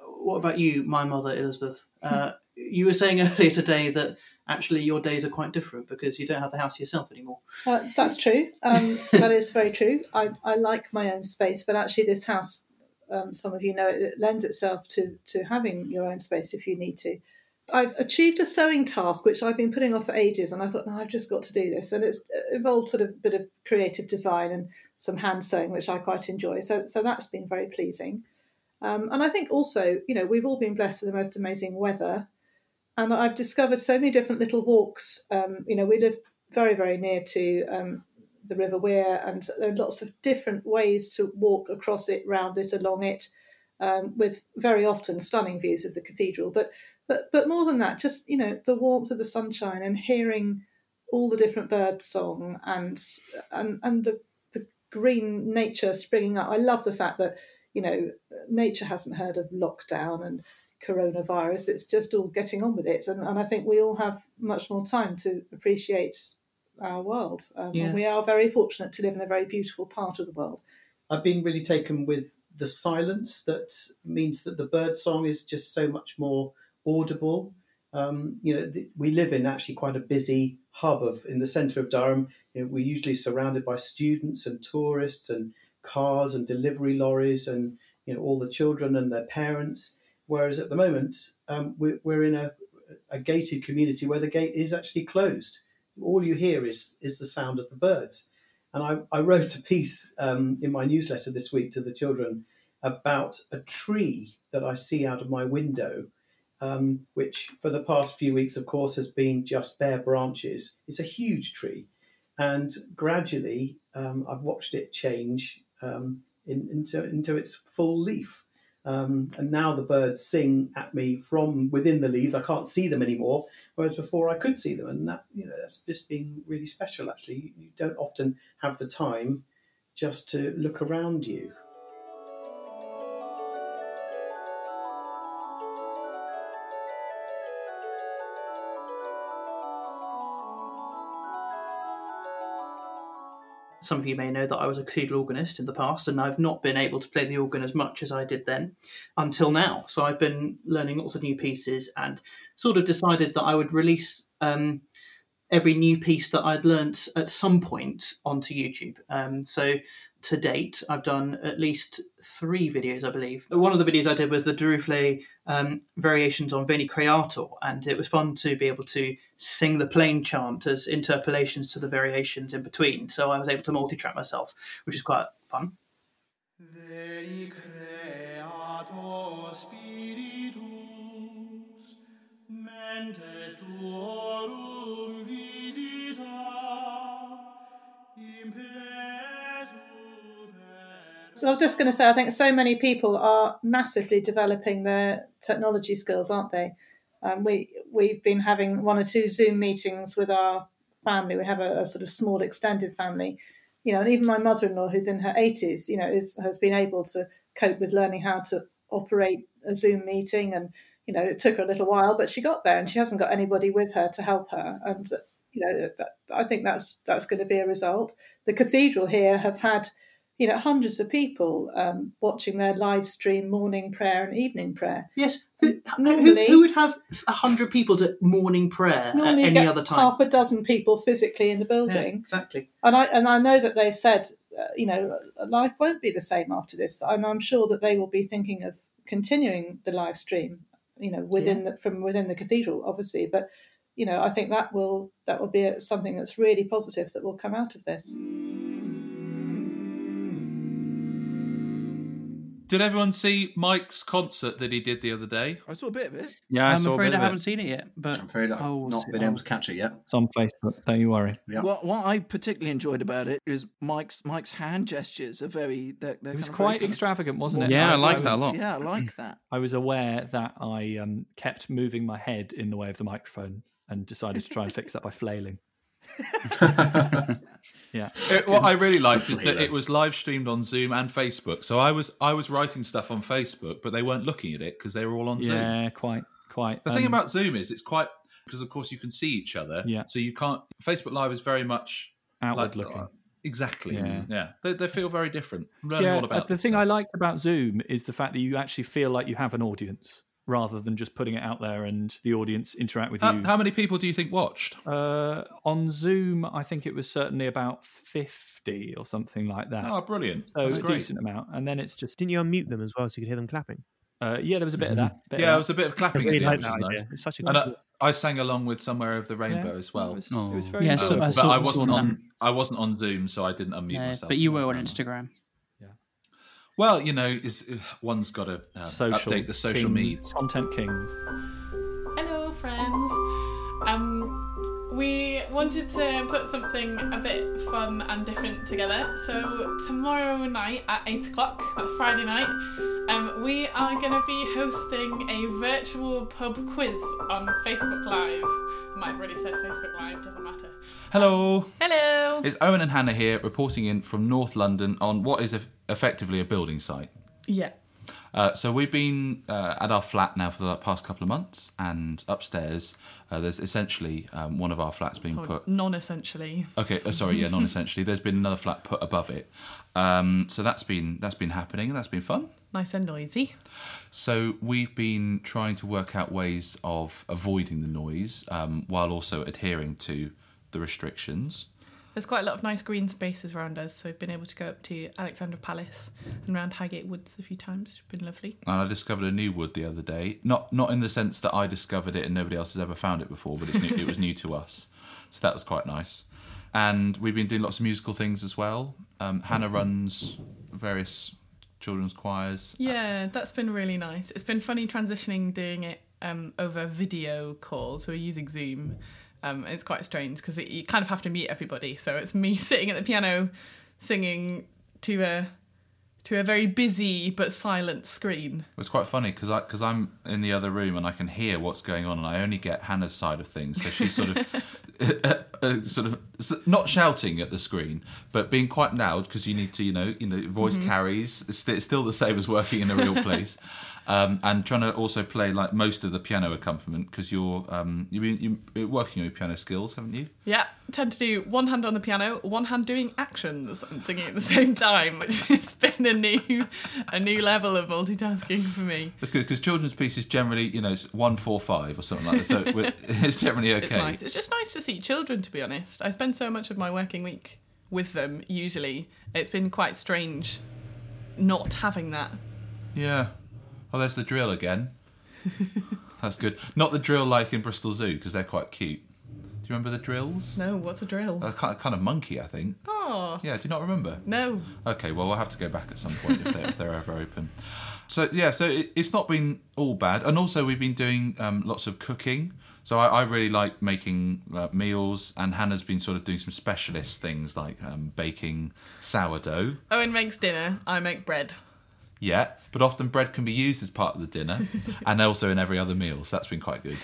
what about you, my mother Elizabeth? Uh, you were saying earlier today that actually your days are quite different because you don't have the house yourself anymore. Uh, that's true. Um, that is very true. I, I like my own space, but actually, this house, um, some of you know, it, it lends itself to, to having your own space if you need to. I've achieved a sewing task which I've been putting off for ages, and I thought, no, I've just got to do this. And it's involved sort of a bit of creative design and some hand sewing, which I quite enjoy. So, so that's been very pleasing. Um, and I think also, you know, we've all been blessed with the most amazing weather, and I've discovered so many different little walks. Um, you know, we live very, very near to um, the River Wear, and there are lots of different ways to walk across it, round it, along it, um, with very often stunning views of the cathedral. But but but more than that, just you know, the warmth of the sunshine and hearing all the different bird song and and and the the green nature springing up. I love the fact that you know nature hasn't heard of lockdown and coronavirus. It's just all getting on with it, and, and I think we all have much more time to appreciate our world. Um, and we are very fortunate to live in a very beautiful part of the world. I've been really taken with the silence that means that the bird song is just so much more audible. Um, you know, th- we live in actually quite a busy hub of in the centre of Durham. You know, we're usually surrounded by students and tourists and cars and delivery lorries and you know all the children and their parents. Whereas at the moment, um, we're, we're in a, a gated community where the gate is actually closed. All you hear is is the sound of the birds. And I, I wrote a piece um, in my newsletter this week to the children about a tree that I see out of my window, um, which for the past few weeks, of course, has been just bare branches. It's a huge tree. And gradually, um, I've watched it change um, in, into, into its full leaf. Um, and now the birds sing at me from within the leaves. I can't see them anymore, whereas before I could see them, and that you know that's just been really special. Actually, you, you don't often have the time just to look around you. Some of you may know that I was a cathedral organist in the past, and I've not been able to play the organ as much as I did then until now. So I've been learning lots of new pieces and sort of decided that I would release um, every new piece that I'd learnt at some point onto YouTube. Um, so to date, I've done at least three videos, I believe. One of the videos I did was the Duruflé um, variations on Veni Creator, and it was fun to be able to sing the plain chant as interpolations to the variations in between. So I was able to multi-track myself, which is quite fun. Veni creator mentes tuorum visita, per So I was just going to say, I think so many people are massively developing their technology skills, aren't they? Um, we we've been having one or two Zoom meetings with our family. We have a, a sort of small extended family, you know, and even my mother-in-law, who's in her eighties, you know, is has been able to cope with learning how to operate a Zoom meeting, and you know, it took her a little while, but she got there, and she hasn't got anybody with her to help her, and you know, that, I think that's that's going to be a result. The cathedral here have had you know, hundreds of people um, watching their live stream morning prayer and evening prayer. Yes, who, normally, who, who would have a hundred people to morning prayer at any other time? half a dozen people physically in the Yeah, building. exactly. And I and I know that they've said, uh, you know, life won't be the same after this, and I'm sure that they will be thinking of continuing the live stream, you know, within Yeah. the, from within the cathedral, obviously. But you know, I think that will that will be something that's really positive that will come out of this. Did everyone see Mike's concert that he did the other day? I saw a bit of it. Yeah, I I'm saw a afraid bit I of haven't it. seen it yet, but I'm afraid I I've will not been able to catch it yet. It's on Facebook. Don't you worry. What, what I particularly enjoyed about it is Mike's Mike's hand gestures are very. They're, they're It was kind of very quite extravagant, wasn't it? Yeah, I I liked that a lot. Yeah, I like that. I was aware that I um, kept moving my head in the way of the microphone and decided to try and fix that by flailing. Yeah. It- what I really liked is that it was live streamed on Zoom and Facebook. So I was I was writing stuff on Facebook, but they weren't looking at it because they were all on Zoom. Yeah, quite, quite. The thing um, about Zoom is it's quite because of course you can see each other. Yeah. So you can't. Facebook Live is very much Outward like- looking. Exactly. Yeah. Yeah. They, they feel very different. I'm learning yeah, all about uh, the this thing I liked about Zoom is the fact that you actually feel like you have an audience rather than just putting it out there and the audience interact with How, you. how many people do you think watched? Uh, on Zoom, I think it was certainly about 50 or something like that. Oh, brilliant. So That's a great. decent amount. And then it's just. Didn't you unmute them as well so you could hear them clapping? Uh, yeah, there was a bit of that. bit Yeah, that. it was a bit of clapping. I really at the end, like that idea. nice. It's such a and good I, I sang along with "Somewhere Over the Rainbow" Yeah, as well. it was- it was very Yeah, nice. so- I but saw- I wasn't that. on. I wasn't on Zoom, so I didn't unmute Yeah, myself. but you were on Instagram. Well, you know, is one's got to uh, Social update the social kings, needs. Content kings. Hello, friends. Um, we wanted to put something a bit fun and different together. So tomorrow night at eight o'clock, that's Friday night, um, we are going to be hosting a virtual pub quiz on Facebook Live. I might have already said Facebook Live, doesn't matter. Hello. Hello. It's Owain and Hannah here, reporting in from North London on what is eff- effectively a building site. Yeah. Uh, so we've been uh, at our flat now for the past couple of months, and upstairs uh, there's essentially um, one of our flats being put. Non-essentially. Okay, uh, sorry, yeah, non-essentially. There's been another flat put above it, um, so that's been that's been happening, and that's been fun. Nice and noisy. So we've been trying to work out ways of avoiding the noise um, while also adhering to the restrictions. There's quite a lot of nice green spaces around us, so we've been able to go up to Alexandra Palace and around Highgate Woods a few times, which has been lovely. And I discovered a new wood the other day. Not not in the sense that I discovered it and nobody else has ever found it before, but it's new, it was new to us. So that was quite nice. And we've been doing lots of musical things as well. Um, Hannah runs various children's choirs. Yeah, that's been really nice. It's been funny transitioning doing it um, over video call, so we're using Zoom. Um, it's quite strange because you kind of have to meet everybody. So it's me sitting at the piano singing to a to a very busy but silent screen. It was quite funny because I because I'm in the other room and I can hear what's going on and I only get Hannah's side of things. So she's sort of uh, sort of not shouting at the screen, but being quite loud because you need to you know you know voice Mhm. carries. It's, st- it's still the same as working in a real place. Um, and trying to also play like most of the piano accompaniment because you're um, you've been you've been working on your piano skills, haven't you? Yeah, tend to do one hand on the piano, one hand doing actions and singing at the same time, which has been a new a new level of multitasking for me. That's good because children's pieces generally you know it's one four five or something like that, so it's generally okay. It's nice. It's just nice to see children, to be honest. I spend so much of my working week with them, usually. It's been quite strange not having that. Yeah. Oh, there's the drill again. That's good. Not the drill like in Bristol Zoo because they're quite cute. Do you remember the drills? No, what's a drill? A kind kind of monkey, I think. Oh, Oh. Yeah, do you not remember? No. Okay, well, we'll have to go back at some point if they're, if they're ever open. So, yeah, so it, it's not been all bad. And also, we've been doing um, lots of cooking. So, I, I really like making uh, meals, and Hannah's been sort of doing some specialist things like um, baking sourdough. Owain makes dinner. I make bread. Yeah, but often bread can be used as part of the dinner and also in every other meal, so that's been quite good.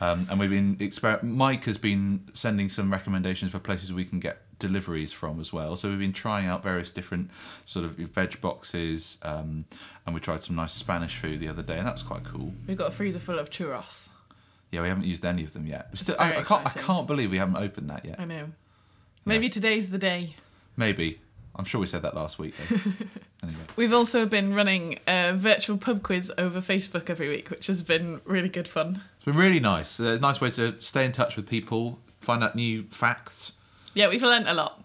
Um, and we've been exper- Mike has been sending some recommendations for places we can get deliveries from as well. So we've been trying out various different sort of veg boxes, um, and we tried some nice Spanish food the other day, and that was quite cool. We've got a freezer full of churros. Yeah, we haven't used any of them yet. Still, I, I can't. I can't believe we haven't opened that yet. I know. Maybe today's the day. Maybe. I'm sure we said that last week. Anyway. We've also been running a virtual pub quiz over Facebook every week, which has been really good fun. It's been really nice. A nice way to stay in touch with people, find out new facts. Yeah, we've learnt a lot.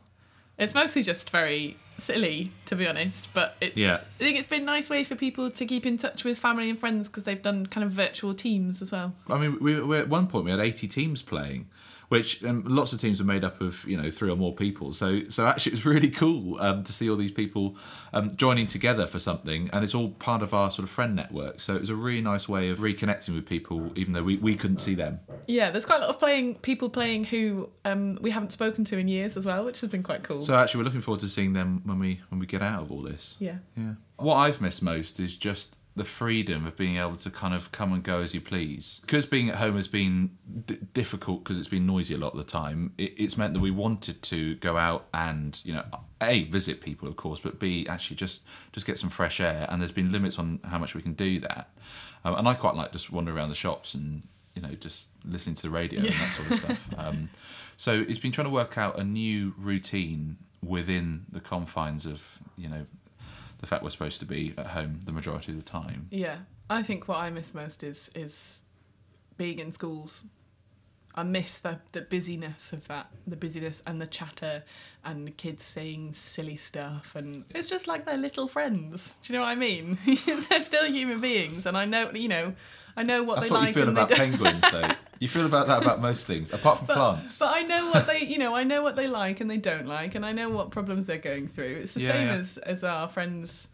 It's mostly just very silly, to be honest, but it's. Yeah. I think it's been a nice way for people to keep in touch with family and friends because they've done kind of virtual teams as well. I mean, we, we at one point we had 80 teams playing, which um, lots of teams are made up of you know three or more people. So so actually it was really cool um, to see all these people um, joining together for something, and it's all part of our sort of friend network. So it was a really nice way of reconnecting with people, even though we, we couldn't see them. Yeah, there's quite a lot of playing people playing who um, we haven't spoken to in years as well, which has been quite cool. So actually, we're looking forward to seeing them when we when we get out of all this. Yeah. Yeah. What I've missed most is just the freedom of being able to kind of come and go as you please. Because being at home has been d- difficult because it's been noisy a lot of the time. It, it's meant that we wanted to go out and you know a visit people of course, but b actually just just get some fresh air. And there's been limits on how much we can do that. Um, and I quite like just wandering around the shops and you know just listening to the radio and that sort of stuff. Um, so it's been trying to work out a new routine within the confines of you know the fact we're supposed to be at home the majority of the time. Yeah, I think what I miss most is is being in schools. I miss the the busyness of that, the busyness and the chatter, and the kids saying silly stuff, and it's just like they're little friends. Do you know what I mean? they're still human beings, and I know you know, I know what That's they what like. you feel about penguins, though. You feel about that about most things, apart from But, plants. but I know what they, you know, I know what they like and they don't like, and I know what problems they're going through. It's the Yeah, same yeah. as as our friends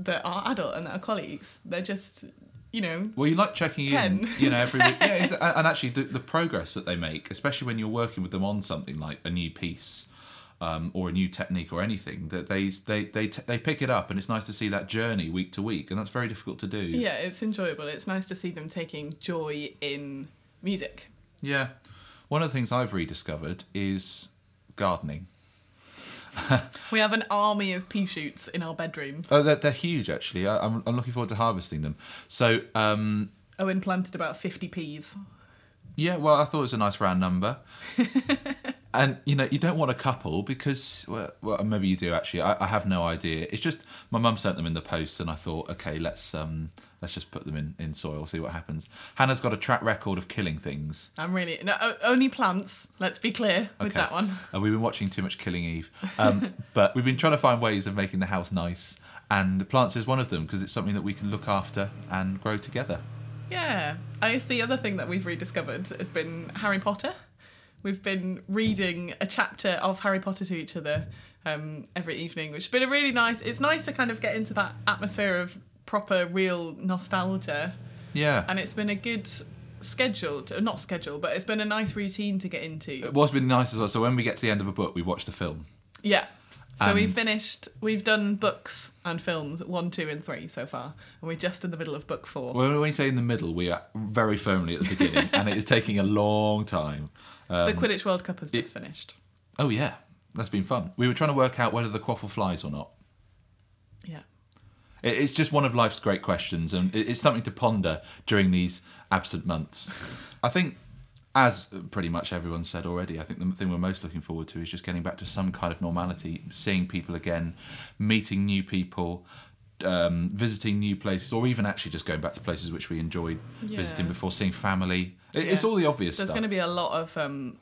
that are adult and that are colleagues. They're just, you know, Well, you like checking in, you know, every week. Yeah, and actually the, the progress that they make, especially when you're working with them on something like a new piece um, or a new technique or anything, that they they they t- they pick it up, and it's nice to see that journey week to week, and that's very difficult to do. yeah, it's enjoyable. It's nice to see them taking joy in music. Yeah. One of the things I've rediscovered is gardening. We have an army of pea shoots in our bedroom. Oh, they're, they're huge, actually. I, I'm, I'm looking forward to harvesting them. So, um, Owain planted about fifty peas. Yeah, well, I thought it was a nice round number. and, you know, you don't want a couple because, well, well maybe you do, actually. I, I have no idea. It's just my mum sent them in the post, and I thought, okay, let's um, let's just put them in, in soil, see what happens. Hannah's got a track record of killing things. I'm really no only plants. Let's be clear with Okay. that one. Uh, we've been watching too much Killing Eve, um, but we've been trying to find ways of making the house nice, and plants is one of them because it's something that we can look after and grow together. Yeah, I guess the other thing that we've rediscovered has been Harry Potter. We've been reading a chapter of Harry Potter to each other um, every evening, which has been a really nice. It's nice to kind of get into that atmosphere of proper, real nostalgia, Yeah, and it's been a good schedule, to, not schedule, but it's been a nice routine to get into. what's been nice as well. So when we get to the end of a book, we watch the film. Yeah. So we've finished. We've done books and films one, two, and three so far, and we're just in the middle of book four. Well, when we say in the middle, we are very firmly at the beginning, and it is taking a long time. Um, the Quidditch World Cup has just finished. Oh yeah, that's been fun. We were trying to work out whether the quaffle flies or not. Yeah. It- It's just one of life's great questions, and it- it's something to ponder during these absent months. I think, as pretty much everyone said already, I think the thing we're most looking forward to is just getting back to some kind of normality, seeing people again, meeting new people, um, visiting new places, or even actually just going back to places which we enjoyed visiting before, seeing family. It- It's all the obvious There's stuff. going to be a lot of um,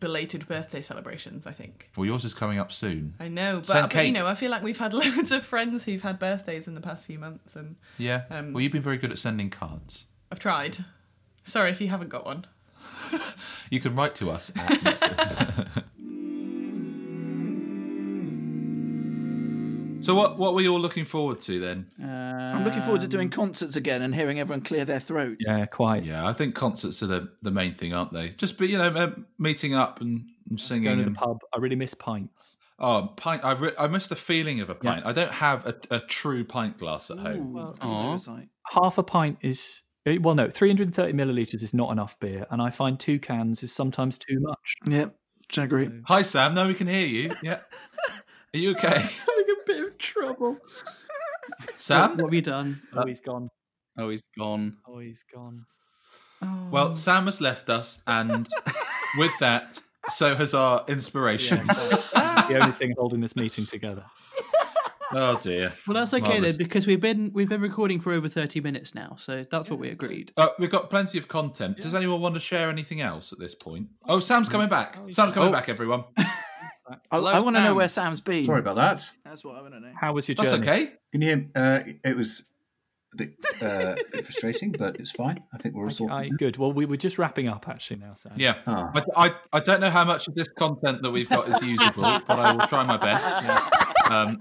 belated birthday celebrations, I think. Well, yours is coming up soon. I know, but, but you know, I feel like we've had loads of friends who've had birthdays in the past few months, and Yeah. Um, well, you've been very good at sending cards. I've tried. Sorry if you haven't got one. You can write to us at So what what were you all looking forward to then? I'm looking forward to doing concerts again and hearing everyone clear their throats. Yeah, quite. Yeah, I think concerts are the, the main thing, aren't they? Just be you know, uh, meeting up and, and singing. Going to the and- pub. I really miss pints. Oh, pint! I've re- I miss the feeling of a pint. I don't have a, a true pint glass at home. Well, Aw. that's like- Half a pint is well, no, 330 milliliters is not enough beer, and I find two cans is sometimes too much. Yep, I agree. Hi, Sam. No, we can hear you. Yeah. Are you okay, Having a bit of trouble. Sam? What have you done? Uh, oh, he's gone. Oh, he's gone. Oh, he's gone. Oh. Well, Sam has left us, and with that, so has our inspiration. the only thing holding this meeting together. oh dear. Well, that's okay Marvellous. then, because we've been we've been recording for over thirty minutes now, so that's what we agreed. Uh, we've got plenty of content. Does anyone want to share anything else at this point? Oh, Sam's coming back. Sam's coming Oh. back, everyone. I, I want to know where Sam's been. Sorry about that. That's what I want to know. How was your journey? That's okay. Can you hear? Uh, it was a bit, uh, a bit frustrating, but it's fine. I think we're all sorted. I, good. Well, we were just wrapping up actually now, Sam. Yeah. Ah. I, I, I don't know how much of this content that we've got is usable, but I will try my best. Um,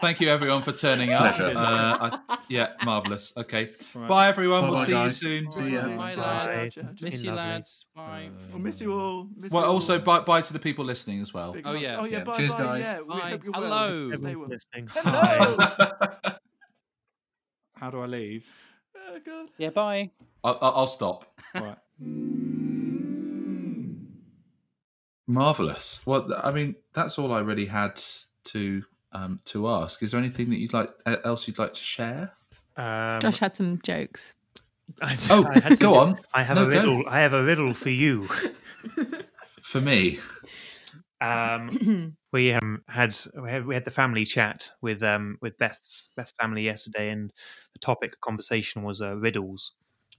thank you, everyone, for turning up. Pleasure. Uh, I, yeah, marvellous. Okay. Right. Bye, everyone. we'll Bye-bye, see guys. you soon. See ya. Bye, Bye, lads. George. Miss you, lads. Bye. We'll miss you all. Miss Well, you all. also, bye, bye to the people listening as well. Big Oh, much. yeah. Oh yeah. Yeah. Bye Cheers, bye. guys. Yeah. We Bye. hope you're Hello. well. Stay well. listening. Hello. How do I leave? oh god. Yeah, bye. I'll, I'll I'll stop. All right. Marvelous. Well, I mean, that's all I really had to um, to ask. Is there anything that you'd like else you'd like to share? Um, Josh had some jokes. I, Oh, I had go to- on. I have No, a go. riddle. I have a riddle for you. For me, Um, we um, had we had we had the family chat with um with Beth's Beth's family yesterday, and the topic of conversation was uh, riddles.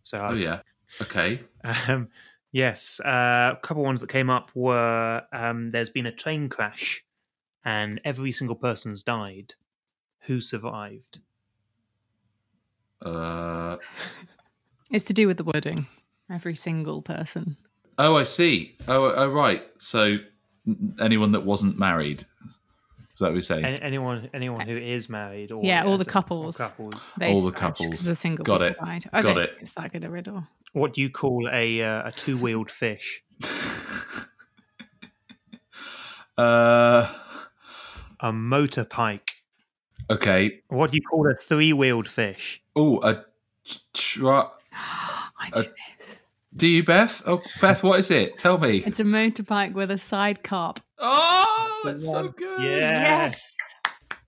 So I oh yeah, okay. Um, yes, uh, a couple ones that came up were um, there's been a train crash and every single person's died. Who survived? Uh, It's to do with the wording. Every single person. oh, I see. Oh, oh, right. So n- anyone that wasn't married, is that what we say? A- anyone anyone who is married or yeah, all the as a- or couples. couples. All the couples, couples. 'cause The single Got it. died. I Got don't it. think it's that good a riddle. What do you call a uh, a two wheeled fish? Uh, A motor pike. okay. What do you call a three wheeled fish? Oh, a tra- a- Do you, Beth? Oh, Beth, what is it? Tell me. It's a motorbike with a side carp. Oh, that's so good. Yes.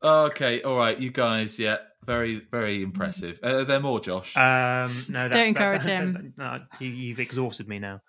Okay, all right, you guys. Yeah, very, very impressive. Uh, are there more, Josh? Um, no, that's, Don't encourage that, him. no, you, you've exhausted me now.